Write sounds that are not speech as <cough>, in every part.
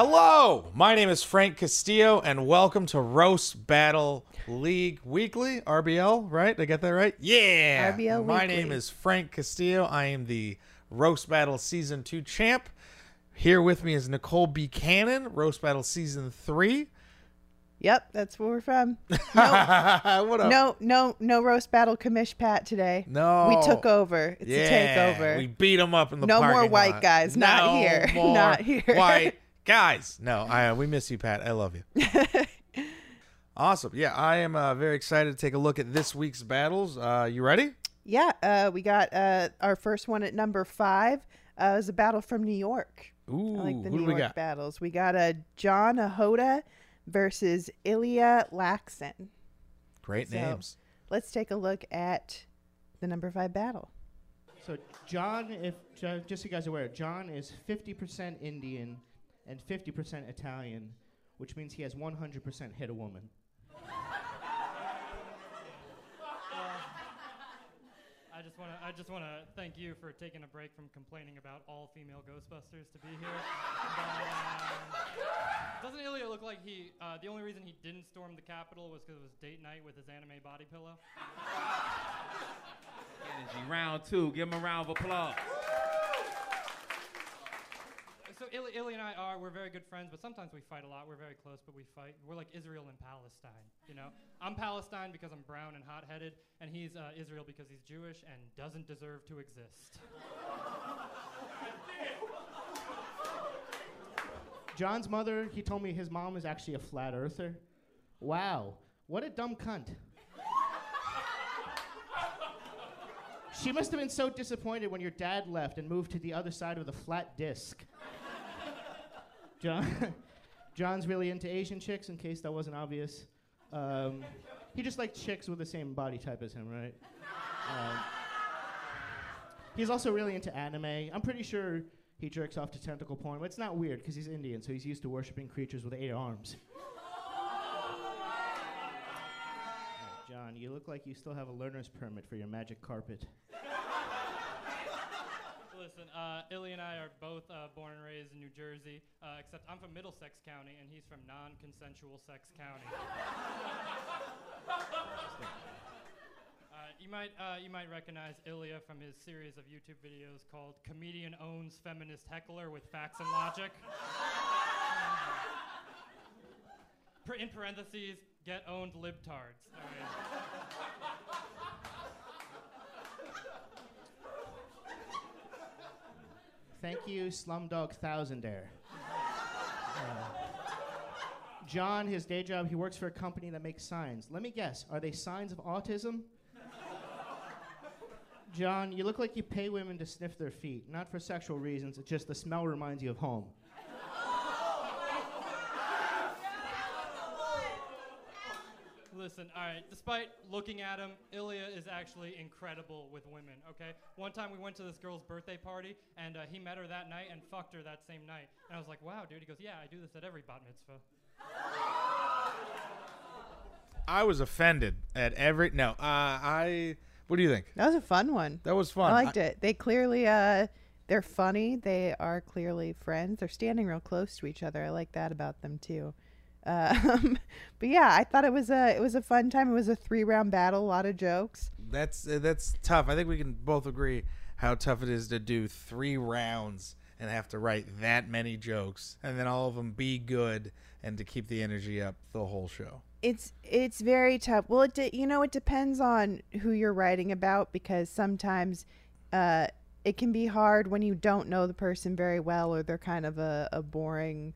Hello, my name is Frank Castillo, and welcome to Roast Battle League Weekly, RBL, right? Did I get that right? Yeah. RBL My Weekly. name is Frank Castillo. I am the Roast Battle Season 2 champ. Here with me is Nicole Becannon, Roast Battle Season 3. Yep, that's where we're from. <laughs> what? No, no, no roast battle commish pat today. No. we took over. It's yeah, a takeover. We beat them up in the No more white lot. guys. Not No here. <laughs> more Not here. White guys. No, I, we miss you, Pat. I love you. <laughs> awesome. Yeah, I am uh, very excited to take a look at this week's battles. Uh, you ready? yeah, uh, we got uh, our first one at number five. Uh, it was a battle from New York. Ooh, I like the who New do we York got? battles. We got a John Ahoda versus Ilya Laxon. Great So- names. Let's take a look at the number five battle. So John, if just so you guys are aware, John is 50% Indian and 50% Italian, which means he has 100% hit a woman. <laughs> I just want to I just want to thank you for taking a break from complaining about all female Ghostbusters to be here. But, um, doesn't Ilya look like he? Uh, the only reason he didn't storm the Capitol was because it was date night with his anime body pillow. Energy. Round two. Give him a round of applause. So Ilya, Ilya and I are we're very good friends, but sometimes we fight a lot. We're very close, but we fight. We're like Israel and Palestine. You know, <laughs> I'm Palestine because I'm brown and hot-headed, and he's uh, Israel because he's Jewish and doesn't deserve to exist. John's mother, he told me his mom is actually a flat earther. Wow, what a dumb cunt. she must have been so disappointed when your dad left and moved to the other side of the flat disc. John, <laughs> John's really into Asian chicks, in case that wasn't obvious. Um, he just likes chicks with the same body type as him, right? Um, he's also really into anime. I'm pretty sure he jerks off to tentacle porn, but it's not weird because he's Indian, so he's used to worshiping creatures with eight arms. John, you look like you still have a learner's permit for your magic carpet. Listen, uh, Ilya and I are both uh, born and raised in New Jersey, uh, except I'm from Middlesex County and he's from non-consensual sex county. <laughs> Uh, you might uh, you might recognize Ilya from his series of YouTube videos called "Comedian Owns Feminist Heckler with Facts and Logic." <laughs> In parentheses, get owned libtards. All right. Thank you, Slumdog Thousandaire. Uh, John, his day job, he works for a company that makes signs. Let me guess, are they signs of autism? John, you look like you pay women to sniff their feet, not for sexual reasons, it's just the smell reminds you of home. Listen, all right. Despite looking at him, Ilya is actually incredible with women. Okay. One time we went to this girl's birthday party, and uh, he met her that night and fucked her that same night. And I was like, "Wow, dude." He goes, "Yeah, I do this at every bat mitzvah." I was offended at every. No, uh, I. What do you think? That was a fun one. That was fun. I liked it. They clearly, uh, they're funny. They are clearly friends. They're standing real close to each other. I like that about them too. Um, <laughs> but yeah, I thought it was a it was a fun time. It was a three round battle, a lot of jokes. That's uh, that's tough. I think we can both agree how tough it is to do three rounds and have to write that many jokes and then all of them be good and to keep the energy up the whole show. It's it's very tough. Well, it de- you know it depends on who you're writing about because sometimes uh, it can be hard when you don't know the person very well or they're kind of a, a boring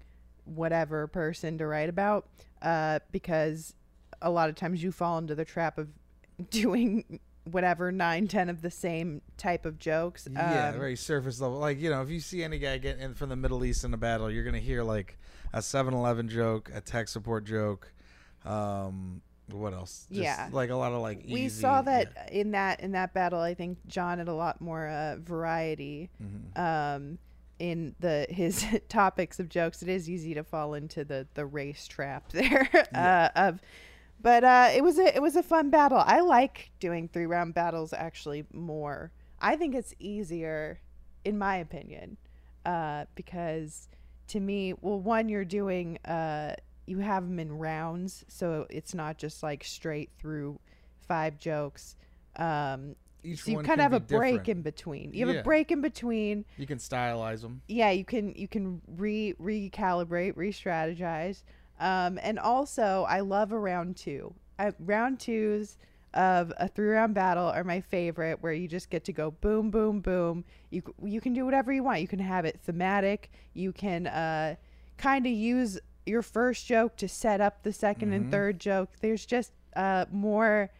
whatever person to write about uh, because a lot of times you fall into the trap of <laughs> doing whatever nine ten of the same type of jokes. yeah, Um, very surface level. Like you know, if you see any guy getting in from the Middle East in a battle, you're gonna hear like a 7-Eleven joke, a tech support joke. Um, what else? Just, Yeah. like a lot of like. we saw that yeah. in that in that battle. I think John had a lot more uh, variety Mhm. um, in the his <laughs> topics of jokes. It is easy to fall into the the race trap <laughs> there uh, of. But uh, it was a it was a fun battle. I like doing three round battles actually more. I think it's easier, in my opinion, uh, because to me, well, one you're doing uh you have them in rounds, so it's not just like straight through five jokes. Um Each so you kind of have a break different. in between. You have Yeah. a break in between. You can stylize them. Yeah, you can you can re recalibrate, re-strategize. Um, and also, I love a round two. I, round twos of a three-round battle are my favorite, where you just get to go boom, boom, boom. You you can do whatever you want. You can have it thematic. You can uh, kind of use your first joke to set up the 2nd and third joke. There's just uh, more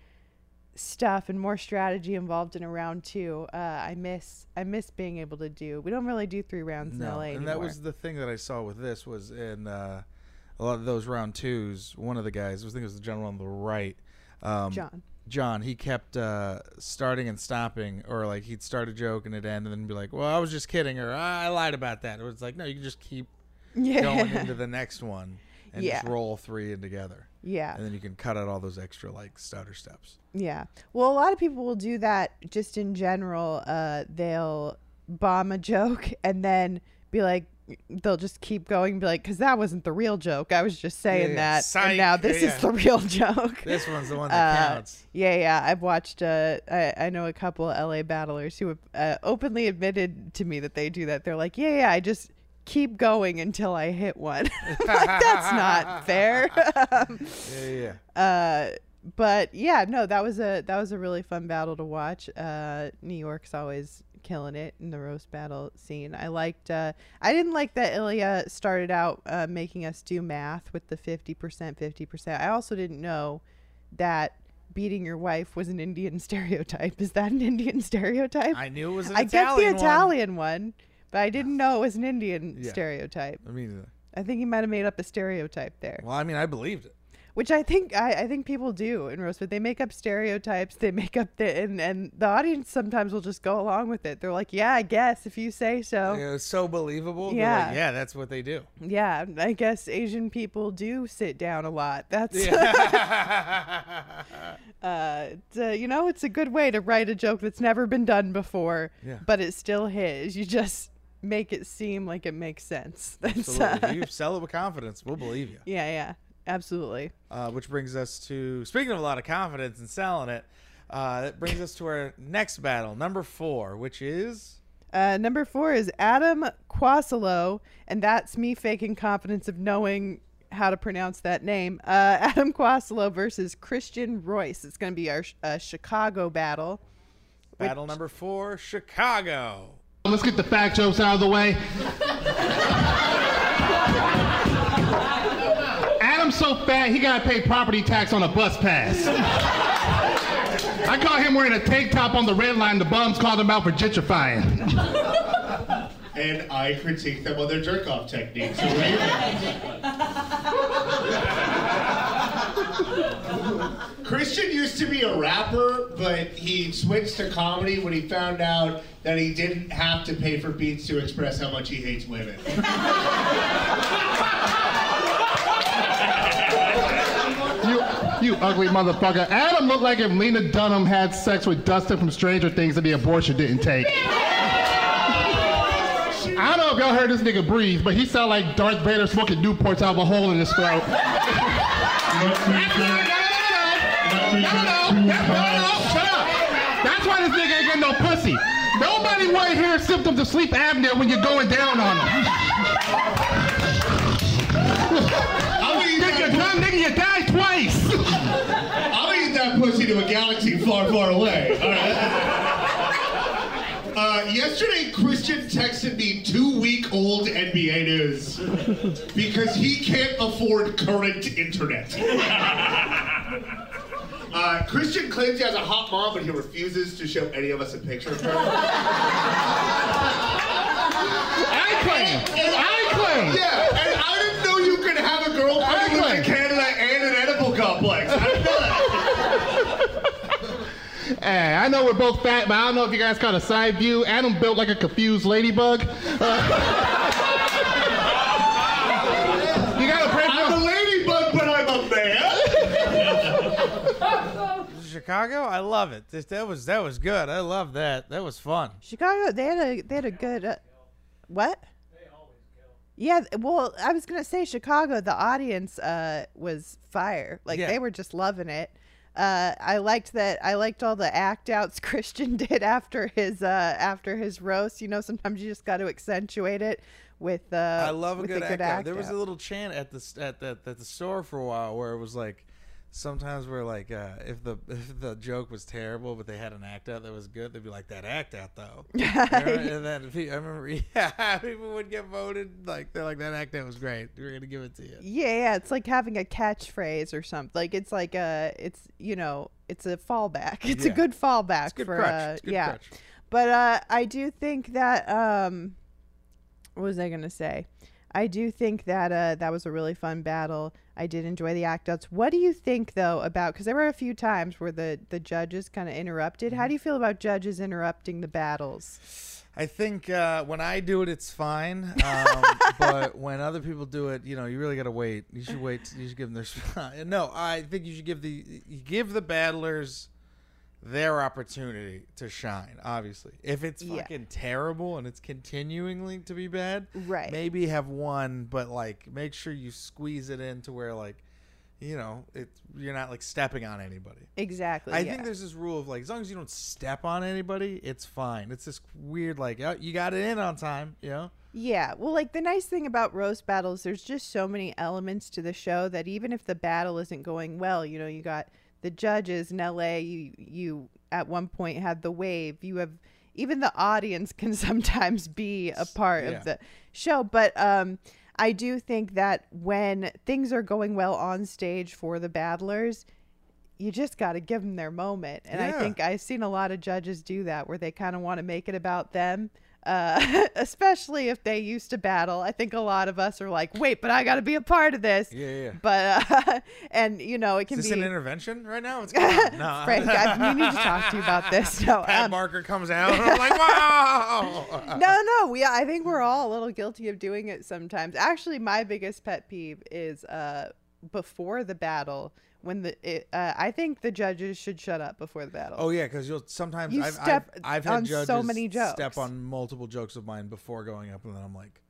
stuff and more strategy involved in a round two. Uh, I miss I miss being able to do. We don't really do three rounds in No, LA and anymore. that was the thing that I saw with this was in uh, a lot of those round twos. One of the guys, I think it was the general on the right, um, John. John, he kept uh, starting and stopping, or like he'd start a joke and it'd end, and then be like, "Well, I was just kidding," or "I lied about that." It was like, no, you can just keep <laughs> Yeah. going into the next one and just roll three in together, yeah. and then you can cut out all those extra like stutter steps. Yeah. Well, a lot of people will do that just in general. Uh, they'll bomb a joke <laughs> and then be like, they'll just keep going be like, because that wasn't the real joke. I was just saying yeah. that. Psych. And now this Yeah. is the real <laughs> joke. This one's the one that Uh, counts. Yeah, yeah. I've watched. Uh, I, I know a couple of LA battlers who have uh, openly admitted to me that they do that. They're like, yeah, yeah. I just keep going until I hit one. <laughs> like that's not <laughs> fair. Um, Yeah, yeah, <laughs> uh, but yeah, no, that was a that was a really fun battle to watch. Uh, New York's always killing it in the roast battle scene. I liked. Uh, I didn't like that Ilya started out uh, making us do math with the fifty percent, fifty percent. I also didn't know that beating your wife was an Indian stereotype. Is that an Indian stereotype? I knew it was an I get the Italian one. Italian one, but I didn't know it was an Indian Yeah. stereotype. I mean, I think he might have made up a stereotype there well, I mean, I believed it. which I think I, I think people do in roast, but they make up stereotypes. They make up the and and the audience sometimes will just go along with it. They're like, yeah, I guess if you say so. It was so believable. They're Yeah. like, yeah, that's what they do. Yeah, I guess Asian people do sit down a lot. That's <laughs> <laughs> uh, it's, uh, you know, it's a good way to write a joke that's never been done before, Yeah. but it's still his. You just make it seem like it makes sense. <laughs> That's Absolutely. uh, If you sell it with confidence, we'll believe you. yeah, yeah, absolutely. Uh, which brings us to speaking of a lot of confidence and selling it. Uh, that brings us to our next battle, number four, which is Uh, number four is Adam Quasilo, and that's me faking confidence of knowing how to pronounce that name. Uh, <laughs> Adam Quasilo versus Christian Royce. It's going to be our uh, Chicago battle. battle number four, Chicago. Let's get the fact jokes out of the way. Adam's so fat he gotta pay property tax on a bus pass. I caught him wearing a tank top on the red line. The bums called him out for gentrifying. and I critique them on their jerk off techniques. So <laughs> what do you think? Christian used to be a rapper, but he switched to comedy when he found out that he didn't have to pay for beats to express how much he hates women. You, you ugly motherfucker. Adam looked like if Lena Dunham had sex with Dustin from Stranger Things and the abortion didn't take. I don't know if y'all heard this nigga breathe, but he sound like Darth Vader smoking Newports out of a hole in his throat. No, no, no, no, shut up. That's why this nigga ain't getting no pussy. Nobody want to hear symptoms of sleep apnea when you're going down on <laughs> eat Nigga, that, dumb nigga, you died twice. I'll eat that pussy to a galaxy far, far away. All right. Uh, yesterday, Christian texted me two week old NBA news because he can't afford current internet. <laughs> Uh, Christian claims he has a hot mom, but he refuses to show any of us a picture of her. I claim. And I claim. Yeah, and I didn't know you could have a girlfriend in Canada and an edible complex. I didn't know that. Hey, I know we're both fat, but I don't know if you guys caught a side view. Adam built like a confused ladybug. Uh, <laughs> you gotta pray I'm a ladybug, but I'm a man. <laughs> Chicago, I love it. This, that was that was good. I love that. That was fun. Chicago, they had a they had a good uh, what? Yeah, well, I was gonna say Chicago. The audience uh, was fire. Like Yeah. they were just loving it. Uh, I liked that. I liked all the act outs <laughs> Christian did after his uh, after his roast. You know, sometimes you just got to accentuate it with. Uh, I love a with good act, out. act There was a little chant at the at the at the store for a while where it was like sometimes where like uh, if the <laughs> if the joke was terrible but they had an act out that was good they'd be like that act out though <laughs> know, and then I remember <laughs> yeah people would get voted like they're like that act out was great we're gonna give it to you Yeah, yeah, it's like having a catchphrase or something. Like it's like a, it's you know, it's a fallback. It's a good fallback it's good for, crutch uh, it's good yeah. crutch. But uh, I do think that um, what was I gonna say? I do think that uh, that was a really fun battle. I did enjoy the act outs. What do you think though about? Because there were a few times where the the judges kind of interrupted. Mm-hmm. How do you feel about judges interrupting the battles? I think uh, when I do it, it's fine. Um, <laughs> but when other people do it, you know, you really got to wait. You should wait. You should give them their <laughs> spot. No, I think you should give the you give the battlers their opportunity to shine. Obviously, if it's Yeah. fucking terrible and it's continuingly to be bad, Right. Maybe have one, but like make sure you squeeze it in to where like, you know, it you're not like stepping on anybody. Exactly. I yeah. think there's this rule of like as long as you don't step on anybody, it's fine. It's this weird like oh, you got it in on time, you know. Yeah, well, like the nice thing about roast battles, there's just so many elements to the show that even if the battle isn't going well, you know, you got the judges in LA. You you at one point had the wave. You have even the audience <laughs> can sometimes be a part Yeah. of the show, but um, I do think that when things are going well on stage for the battlers. You just got to give them their moment, and I think I've seen a lot of judges do that, where they kind of want to make it about them uh, <laughs> especially if they used to battle. I think a lot of us are like, wait, but I got to be a part of this. Yeah, yeah. But uh, <laughs> and you know, it can Is this be. an intervention right now? What's <laughs> going on? No. Frank, I, we need to talk to you about this. No, Pat um, Barker comes out. And I'm like, wow. no, no. We, I think we're all a little guilty of doing it sometimes. Actually, my biggest pet peeve is uh, before the battle when the. It, uh, I think the judges should shut up before the battle. Oh yeah, because you'll sometimes You I've, step I've, I've had on judges so many jokes. step on multiple jokes of mine before going up, and then I'm like,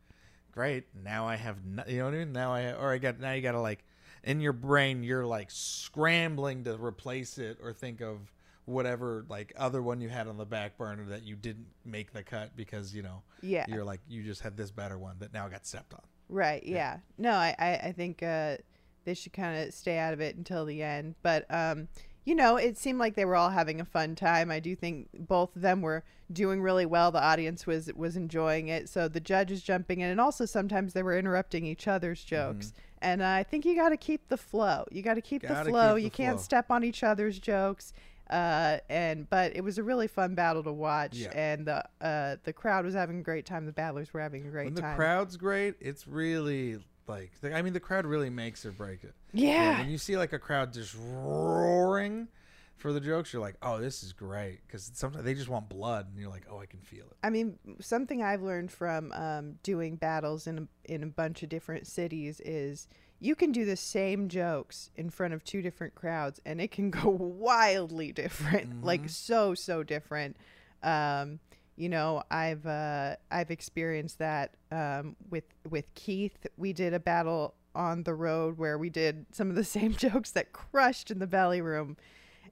great, now I have, no, you know what I mean? Now I or I got now you got to like in your brain you're like scrambling to replace it or think of whatever like other one you had on the back burner that you didn't make the cut because you know Yeah. you're like you just had this better one that now got stepped on. Right. Yeah. No, I, I, I think uh, they should kind of stay out of it until the end. But, um, you know, it seemed like they were all having a fun time. I do think both of them were doing really well. The audience was was enjoying it. So the judges jumping in, and also sometimes they were interrupting each other's jokes. And I think you got to keep the flow. You got to keep the flow. you can't flow. step on each other's jokes. Uh, and but it was a really fun battle to watch, Yeah. and the uh, the crowd was having a great time. The battlers were having a great When the time. crowd's great, it's really like the, I mean the crowd really makes or break it. yeah. When you see like a crowd just roaring for the jokes, you're like, oh, this is great because sometimes they just want blood, and you're like, oh, I can feel it. I mean, something I've learned from um, doing battles in a, in a bunch of different cities is you can do the same jokes in front of two different crowds, and it can go <laughs> wildly different, like so so different. Um, you know, I've uh, I've experienced that um, with with Keith. We did a battle on the road where we did some of the <laughs> same jokes that crushed in the belly room,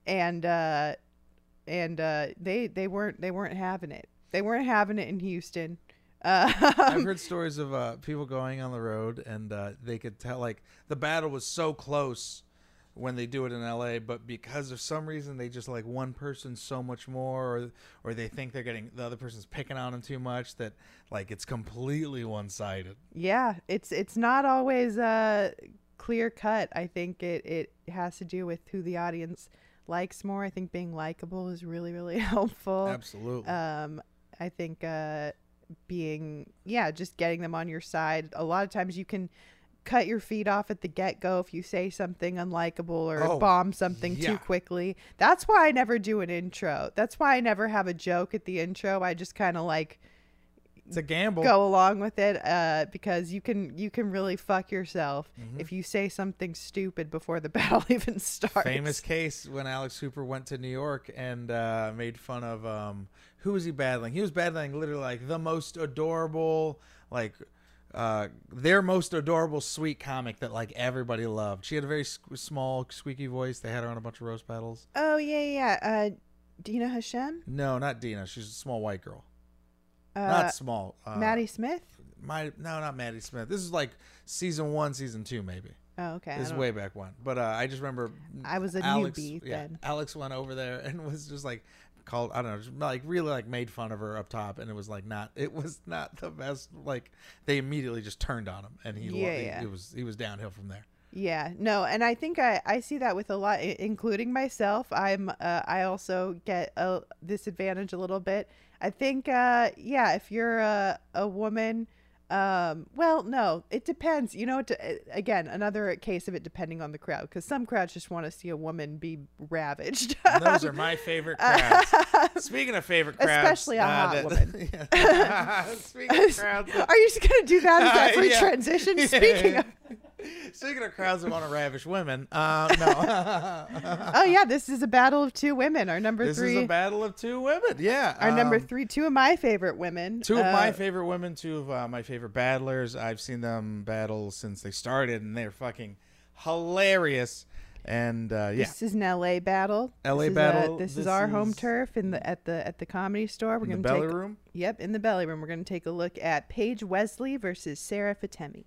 and uh, and uh, they they weren't they weren't having it. They weren't having it in Houston. Uh, <laughs> I've heard stories of uh, people going on the road, and uh, they could tell like the battle was so close when they do it in LA, but because of some reason they just like one person so much more, or or they think they're getting the other person's picking on them too much that like it's completely one sided. yeah, it's it's not always uh, clear cut. I think it it has to do with who the audience likes more. I think being likable is really really <laughs> helpful. Absolutely. Um, I think uh, being yeah, just getting them on your side. A lot of times you can cut your feet off at the get go if you say something unlikable or Oh, bomb something yeah. too quickly. That's why I never do an intro. That's why I never have a joke at the intro. I just kind of like it's a gamble. go along with it uh, because you can you can really fuck yourself Mm-hmm. if you say something stupid before the <laughs> battle even starts. famous case when Alex Hooper went to New York and uh, made fun of um, who was he battling? He was battling literally like the most adorable, like uh, their most adorable, sweet comic that like everybody loved. She had a very squ- small, squeaky voice. They had her on a bunch of rose petals. Oh yeah, yeah. Uh, Dina Hashem, No, not Dina. She's a small white girl. uh, not small. Uh, Maddie Smith. My no, not Maddie Smith. This is like season one, season two, maybe. Oh okay. This is way back when. But uh, I just remember I was a Alex, newbie yeah, then. Alex went over there <laughs> and was just like called I don't know, just like really like made fun of her up top, and it was like not it was not the best. Like they immediately just turned on him, and he Yeah, he- yeah. it was he was downhill from there. Yeah, no, and I think I, I see that with a lot, including myself. I'm uh, I also get a disadvantage a little bit. I think, uh, yeah, if you're a, a woman, um, well, no, it depends. You know, it, again, another case of it depending on the crowd, because some crowds just want to see a woman be ravaged. Those are my favorite crowds. <laughs> Speaking of favorite crowds, Especially a uh, hot that- woman. <laughs> yeah. <laughs> Speaking of crowds, Are you just gonna do that as that free Yeah. transition? Yeah. Speaking of, Speaking of crowds that want to ravish women, uh, no. <laughs> oh yeah, this is a battle of two women. Our number this three, is a battle of two women. Yeah, our number um, three, two of my favorite women. Two of my uh, favorite women, two of uh, my favorite battlers. I've seen them battle since they started, and they're fucking hilarious. And uh, yeah, This is an LA battle. LA This is, uh, battle. this, is This our home turf in the at the at the comedy store. We're in gonna belly take room. Yep, in the belly room. We're gonna take a look at Paige Wesley versus Sarah Fatemi.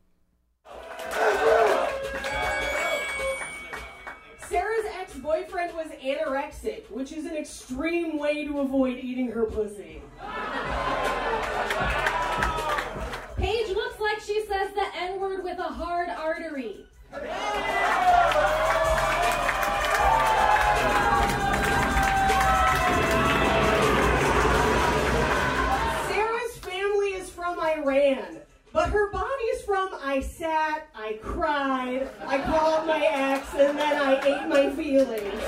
Sarah's ex-boyfriend was anorexic, which is an extreme way to avoid eating her pussy. Paige looks like she says the N word with a hard artery. I sat, I cried, I called my ex, and then I ate my feelings.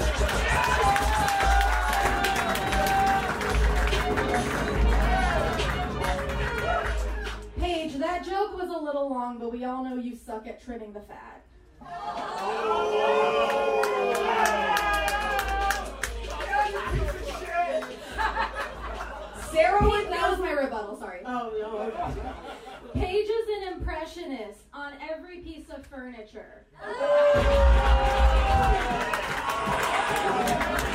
Paige, that joke was a little long, but we all know you suck at trimming the fat. <laughs> Sarah would that was my rebuttal, sorry. Oh no. Paige is an impressionist on every piece of furniture. <laughs>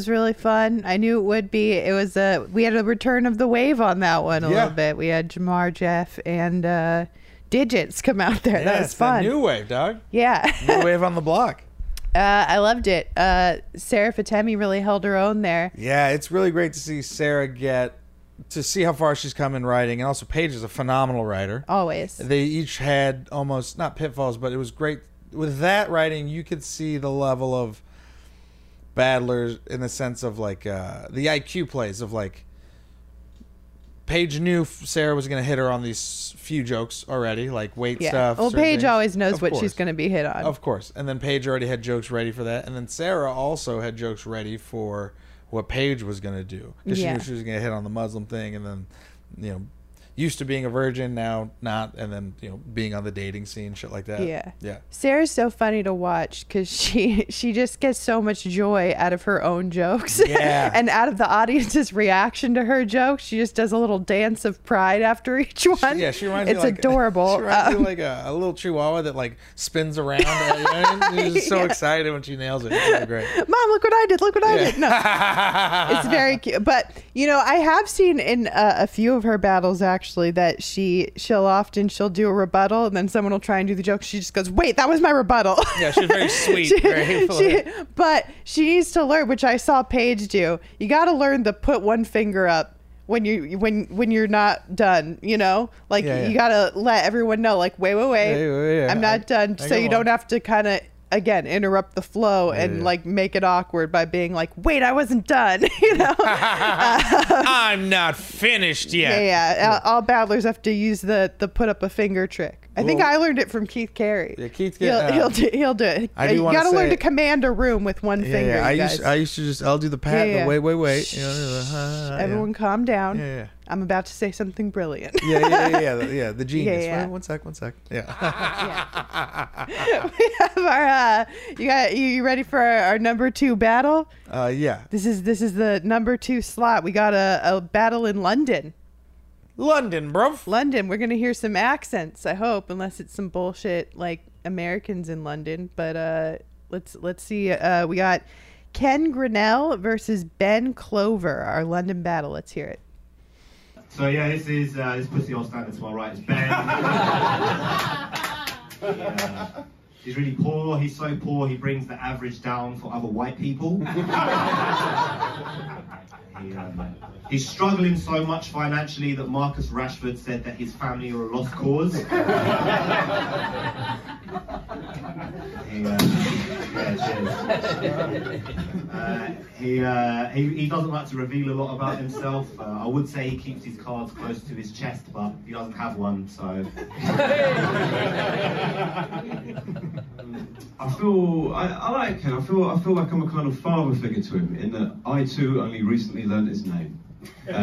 was really fun. I knew it would be. It was a we had a return of the wave on that one a Yeah. little bit. We had Jamar, Jeff, and uh, Digits come out there. Yeah, that was it's fun. new wave, dog. yeah. New wave on the block. <laughs> Uh, I loved it. Uh, Sarah Fatemi really held her own there. Yeah, it's really great to see Sarah get to see how far she's come in writing, and also Paige is a phenomenal writer. Always. They each had almost not pitfalls, but it was great with that writing. You could see the level of battlers in the sense of like uh, the IQ plays of like Paige knew Sarah was going to hit her on these few jokes already, like weight Yeah. stuff. well, Paige things. always knows Of what she's going to be hit on. Of course. And then Paige already had jokes ready for that. And then Sarah also had jokes ready for what Paige was going to do. Because Yeah. she knew she was going to hit on the Muslim thing and then, you know, used to being a virgin, now not. And then, you know, being on the dating scene, shit like that. Yeah. Yeah. Sarah's so funny to watch because she <laughs> she just gets so much joy out of her own jokes, <laughs> Yeah. and out of the audience's reaction to her jokes. She just does a little dance of pride after each one. Yeah, she reminds it's <laughs> me like adorable. She reminds Um, me like a, a little chihuahua that like spins around. uh, you know, and She's just so Yeah. excited when she nails it. It's really great. Mom, look what I did! Look what I Yeah. did! No, it's very cute. But you know, I have seen in uh, a few of her battles actually that she she'll often she'll do a rebuttal and then someone will try and do the joke. She just goes, "Wait, that was my rebuttal." Yeah, she's very <laughs> sweet. She- very she- but she needs to learn, which I saw Paige do. You got to learn to put one finger up when you when when you're not done. You know, like Yeah, yeah. you gotta let everyone know. Like, wait, wait, wait, Yeah. I'm not I- done. I so go you on. don't have to kind of again interrupt the flow and yeah. like make it awkward by being like, wait, I wasn't done. <laughs> you know. <laughs> I'm not finished yet. Yeah, yeah. All, all battlers have to use the the put up a finger trick. I think Well- I learned it from Keith Carey. Yeah, Keith He'll, uh, he'll do he'll do it. I do you wanna gotta learn to command a room with one Yeah, finger. yeah. I you used. I used to just I'll do the pat. Yeah, the yeah. wait, wait, wait. You know, the, uh, yeah. Everyone, calm down. Yeah, yeah. I'm about to say something brilliant. Yeah, yeah, yeah, yeah, the, yeah. The <laughs> genius. yeah. Wait, one sec, one sec. Yeah. <laughs> <laughs> we have our. Uh, you got you, you ready for our, our number two battle? uh, yeah. This is this is the number two slot. We got a, a battle in London. London, bro. London. We're gonna hear some accents. I hope, unless it's some bullshit like Americans in London. But uh, let's let's see. Uh, we got Ken Grinnell versus Ben Clover. Our London battle. Let's hear it. So yeah, this is uh, this pussy on standing to my right is Ben. Yeah. <laughs> He's really poor. He's so poor he brings the average down for other white people. <laughs> He, um, he's struggling so much financially that Marcus Rashford said that his family are a lost cause. <laughs> He, uh, yeah. Uh, he, uh, he he doesn't like to reveal a lot about himself. Uh, I would say he keeps his cards close to his chest, but he doesn't have one, so. <laughs> I feel I, I like him. I feel I feel like I'm a kind of father figure to him in that I too only recently learned his name. And,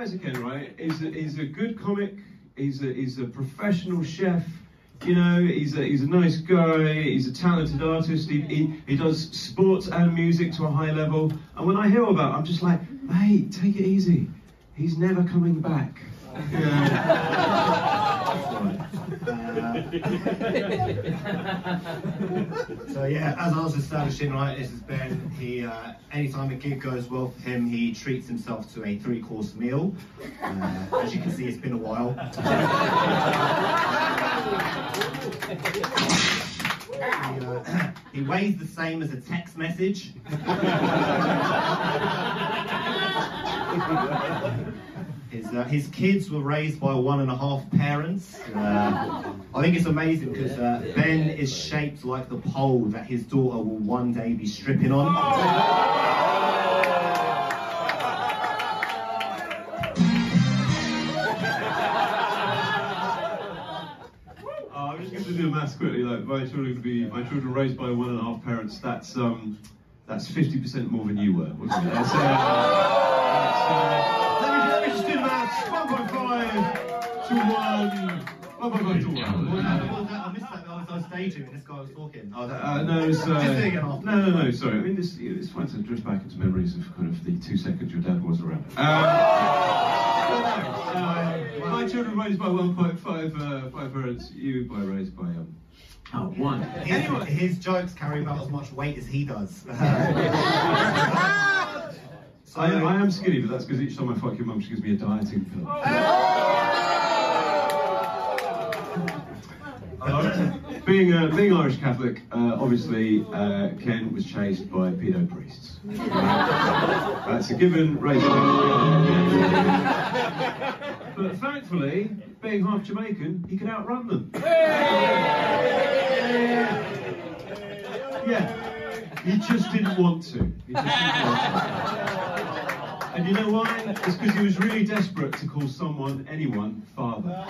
look, to be fair to Ken, right, he's a, he's a good comic, he's a, he's a professional chef, you know, he's a, he's a nice guy, he's a talented artist, he, he, he does sports and music to a high level. And when I hear about it, I'm just like, hey, take it easy. He's never coming back. <laughs> <laughs> <laughs> So yeah, as I was establishing, right, this is Ben. He, uh, anytime a gig goes well for him, he treats himself to a three-course meal. Uh, as you can see, it's been a while. <laughs> uh, <clears throat> he weighs the same as a text message. <laughs> His, uh, his kids were raised by one and a half parents. Uh, I think it's amazing because uh, Ben is shaped like the pole that his daughter will one day be stripping on. Oh, I'm just going to do maths quickly. Like my children would be my children raised by one and a half parents. That's um, that's 50% more than you were. Wasn't it? That's, uh, that's, uh, let, me, let me just do the maths. 1.5 to one. 1.5 to one. I missed that. I was, I was daydreaming. This guy was talking. Oh, that, Uh, no, it's, uh, Just doing it off. no, no, no. Sorry. I mean, this, it's fine to drift back into memories of kind of the two seconds your dad was around. Um, <laughs> uh, my children raised by 1.5 uh, five parents. You by raised by um, oh, one. His, his jokes carry about as much weight as he does. <laughs> <laughs> I, I am skinny, but that's because each time I fuck your mum, she gives me a dieting pill. Uh, being uh, being Irish Catholic, uh, obviously uh, Ken was chased by pedo priests. That's a given. Raised but thankfully, being half Jamaican, he could outrun them. Yeah, he just didn't want to. He just didn't want to. <laughs> And you know why? It's because he was really desperate to call someone, anyone, father.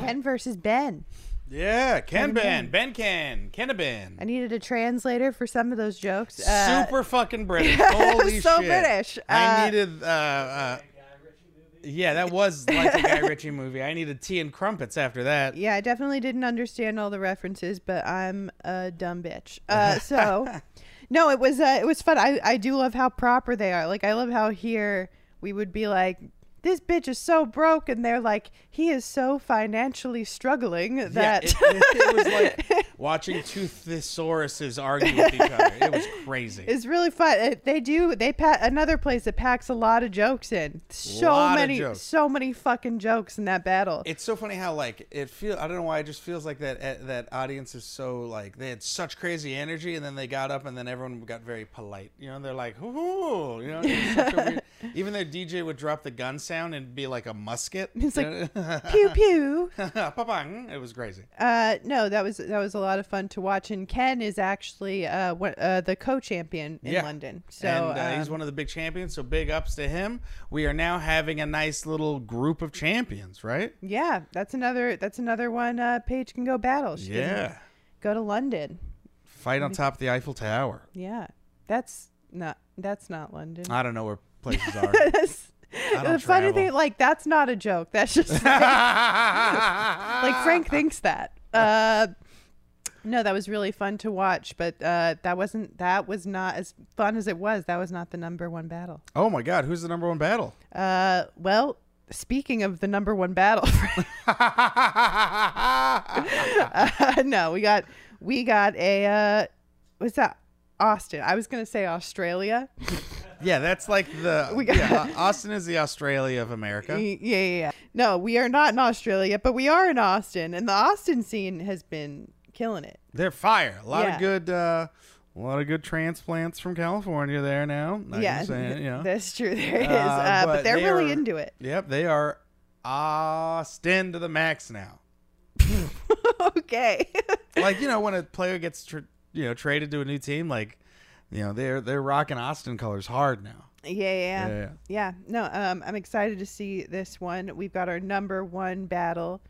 Ken versus Ben. Yeah, Ken Ken Ben, Ben Can, Kennaben. I needed a translator for some of those jokes. Uh, Super fucking British. <laughs> Holy so shit. British. I Uh, needed. Uh, uh, yeah, that was like a Guy Ritchie movie. I needed tea and crumpets after that. Yeah, I definitely didn't understand all the references, but I'm a dumb bitch. <laughs> Uh, so, no, it was uh, it was fun. I I do love how proper they are. Like I love how here we would be like this bitch is so broke, and they're like, he is so financially struggling Yeah, that it, it- it was <laughs> like watching two thesauruses argue with each other. It was crazy. <laughs> It's really fun. They do. They pa- another place that packs a lot of jokes in. So many, so many fucking jokes in that battle. It's so funny how like it feel. I don't know why it just feels like that. uh, That audience is so like they had such crazy energy, and then they got up, and then everyone got very polite. You know, they're like, "Hoo-hoo," you know. it's such a weird- <laughs> even their DJ would drop the gun sound and be like a musket. <laughs> It's like, <laughs> pew pew. It was crazy. Uh, no, that was that was a lot of fun to watch. And Ken is actually uh, one, uh the co-champion in London. So and, uh, he's um, one of the big champions. So big ups to him. We are now having a nice little group of champions, right? yeah, that's another that's another one. Uh, Paige can go battle. She Yeah. go to London. Fight on top of the Eiffel Tower. Yeah, that's not that's not London. I don't know where places <laughs> are. That's- I don't the funny thing, like that's not a joke. That's just <laughs> like, like Frank thinks that. Uh, no, that was really fun to watch, but uh, that wasn't. That was not as fun as it was. That was not the number one battle. Oh my God, who's the number one battle? Uh, well, speaking of the number one battle, <laughs> <laughs> uh, no, we got we got a uh, what's that? Austin. I was gonna say Australia. Yeah, that's like the. We got- yeah, <laughs> Austin is the Australia of America. Yeah, yeah, yeah. No, we are not in Australia, but we are in Austin, and the Austin scene has been killing it. They're fire. A lot Yeah. of good. Uh, a lot of good transplants from California there now. I'm yeah, saying, you know. that's true. There is, uh, but, they're they really are- into it. Yep, they are Austin to the max now. <laughs> okay. like you know, when a player gets tr- you know traded to a new team, like you know they're they're rocking Austin colors hard now. Yeah, yeah, yeah. Yeah, Yeah. No, um, I'm excited to see this one. We've got our number one battle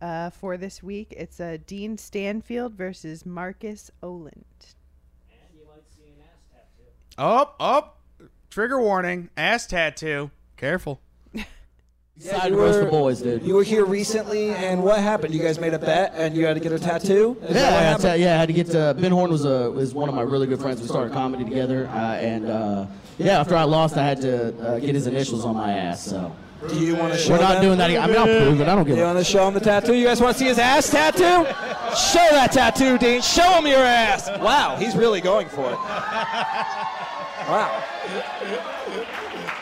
uh, for this week. It's uh, Dean Stanfield versus Marcus Oland. Up, oh, up. Trigger warning. Ass tattoo. Careful. Side roast for boys, dude. You were here recently, and what happened? You guys made a bet, and you had to get a tattoo. Is Yeah, I, ta- yeah, I had to get uh, Ben Horn was a was one of my really good friends. We started comedy together, uh, and uh, yeah, after I lost, I had to uh, get his initials on my ass. So Do you want to show we're not them? doing that. I mean, I'll prove it. I don't give You a want to show him the tattoo? You guys want to see his ass tattoo? Show that tattoo, Dean. Show him your ass. Wow, he's really going for it. Wow.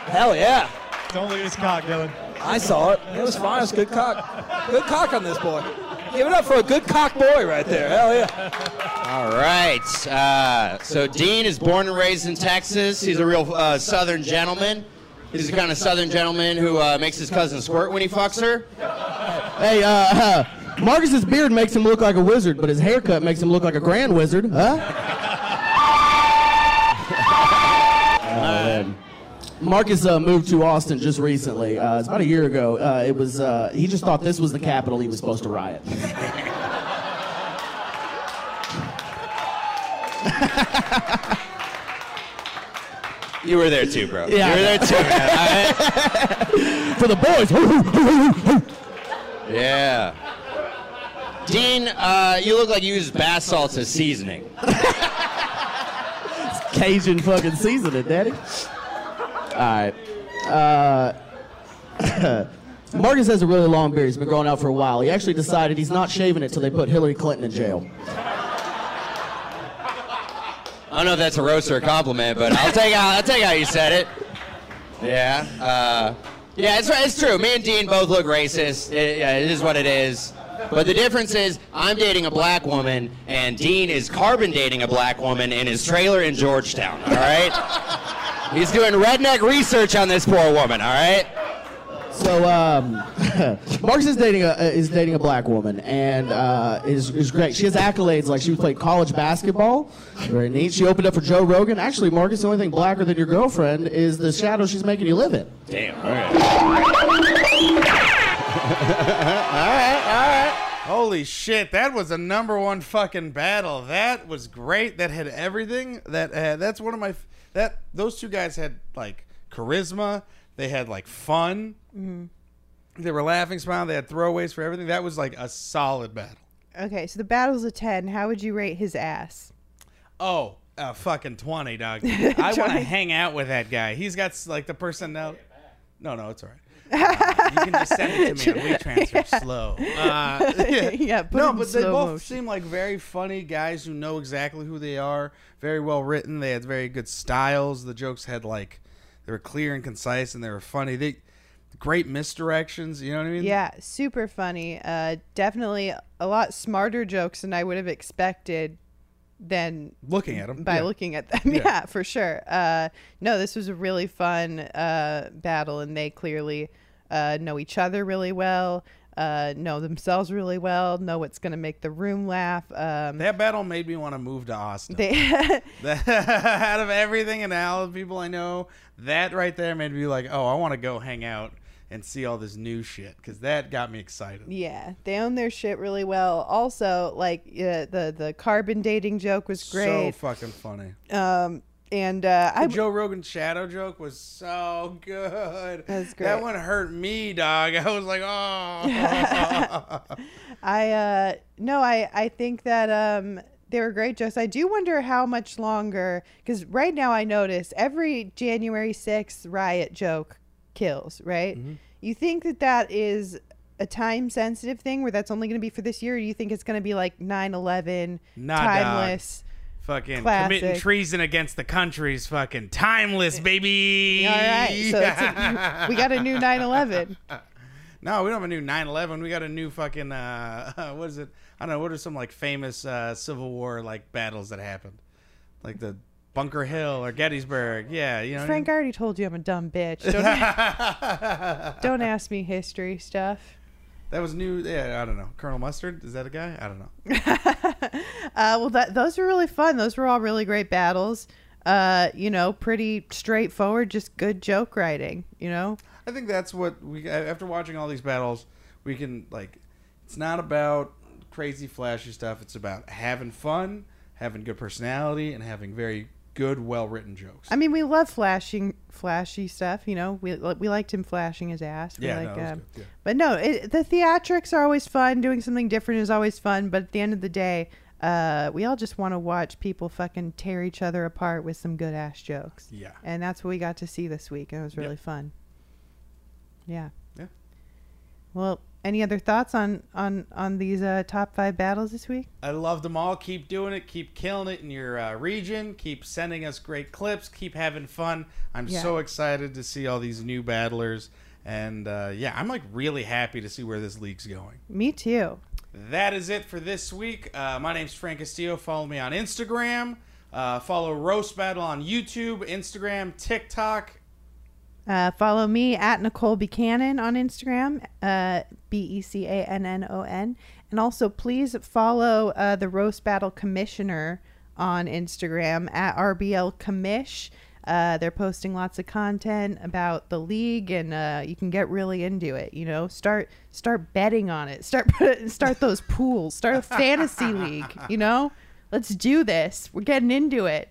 Hell yeah. Don't look at his cock, Dylan. I saw it. It was fine. It was good cock. Good cock on this boy. Give it up for a good cock boy right there. Hell yeah. All right. Uh, so Dean is born and raised in Texas. He's a real uh, Southern gentleman. He's the kind of Southern gentleman who uh, makes his cousin squirt when he fucks her. Hey, uh, <laughs> Marcus's beard makes him look like a wizard, but his haircut makes him look like a grand wizard. Huh? Marcus uh, moved to Austin just recently. Uh, it's about a year ago. Uh, it was uh, he just thought this was the capital. He was supposed to riot. <laughs> You were there too, bro. Yeah, you were there too. man. <laughs> For the boys. yeah. Dean, uh, you look like you use bath salts as seasoning. Cajun fucking seasoning, daddy. All right. Uh, <coughs> Marcus has a really long beard. He's been growing out for a while. He actually decided he's not shaving it till they put Hillary Clinton in jail. I don't know if that's a roast or a compliment, but I'll take how I'll how you said it. Yeah. Uh, yeah, it's it's true. Me and Dean both look racist. It, yeah, it is what it is. But the difference is, I'm dating a black woman, and Dean is carbon dating a black woman in his trailer in Georgetown. All right. He's doing redneck research on this poor woman. All right. So um, <laughs> Marcus is dating a uh, is dating a black woman, and uh, is is great. She has accolades like she played college basketball, very neat. She opened up for Joe Rogan. Actually, Marcus, the only thing blacker than your girlfriend is the shadow she's making you live in. Damn. All right. <laughs> all right, all right. Holy shit, that was a number one fucking battle. That was great. That had everything. That uh, that's one of my that those two guys had like charisma. They had like fun. Mhm. They were laughing, smiling. They had throwaways for everything. That was like a solid battle. Okay, so the battle's a ten. How would you rate his ass? Oh, a fucking 20, dog. <laughs> I want to hang out with that guy. He's got like the personality. No, no, it's all right. Uh, you can just send it to me <laughs> on WeTransfer slow. Uh, <laughs> Yeah, <laughs> it no, but they both motion. seem like very funny guys who know exactly who they are. Very well written. They had very good styles. The jokes had like they were clear and concise, and they were funny. They great misdirections. You know what I mean? Yeah, super funny. Uh, definitely a lot smarter jokes than I would have expected than Looking at them by yeah. looking at them. <laughs> Yeah. Yeah, for sure. Uh, no, this was a really fun uh, battle, and they clearly uh, know each other really well, uh, know themselves really well, know what's going to make the room laugh. Um, That battle made me want to move to Austin. They- <laughs> <laughs> out of everything and all the people I know, that right there made me like, oh, I want to go hang out and see all this new shit because that got me excited. Yeah, they own their shit really well. Also, like uh, the the carbon dating joke was great. So fucking funny. um, and uh, The I Joe Rogan shadow joke was so good. That's That great. one hurt me, dog. <laughs> I was like, oh. <laughs> I uh no, I I think that um they were great jokes. I do wonder how much longer because right now I notice every January sixth riot joke kills. Right? Mm-hmm. You think that that is a time sensitive thing where that's only going to be for this year? Or do you think it's going to be like 9-11, Nah, dog. timeless? fucking Classic. committing treason against the country's fucking timeless, baby. All right, so a, we got a new <laughs> 9/11. No, we don't have a new 9/11. We got a new fucking uh, <laughs> what is it? I don't know. What are some like famous uh, Civil War like battles that happened, like the Bunker Hill or Gettysburg? Yeah, you know. Frank I already told you I'm a dumb bitch. <laughs> Don't, don't ask me history stuff. That was new. Yeah, I don't know. Colonel Mustard is that a guy? I don't know. <laughs> Uh, well, that those were really fun. Those were all really great battles. Uh, you know, pretty straightforward, just good joke writing. You know, I think that's what we after watching all these battles, we can like. It's not about crazy flashy stuff. It's about having fun, having good personality, and having very good, well written jokes. I mean, we love flashing, flashy stuff. You know, we we liked him flashing his ass. We Yeah, like, no, um, yeah. But no, it, the theatrics are always fun. Doing something different is always fun. But at the end of the day, uh, we all just want to watch people fucking tear each other apart with some good ass jokes. Yeah. And that's what we got to see this week. It was really fun. Yeah. Yeah. Well, any other thoughts on on on these uh, top five battles this week? I love them all. Keep doing it. Keep killing it in your uh, region. Keep sending us great clips. Keep having fun. I'm Yeah. so excited to see all these new battlers. And uh, yeah, I'm like really happy to see where this league's going. Me too. That is it for this week. Uh, my name's Frank Castillo. Follow me on Instagram. Uh, follow Roast Battle on YouTube, Instagram, TikTok. Uh, follow me at Nicole Becannon on Instagram, uh, B E C A N N O N. And also, please follow uh, the Roast Battle Commissioner on Instagram at RBL Commish. Uh, they're posting lots of content about the league, and uh, you can get really into it. You know, start start betting on it. Start put, start those pools. Start a fantasy league. You know, let's do this. We're getting into it.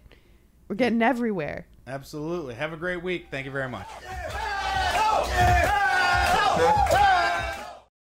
We're getting everywhere. Absolutely. Have a great week. Thank you very much. Hey!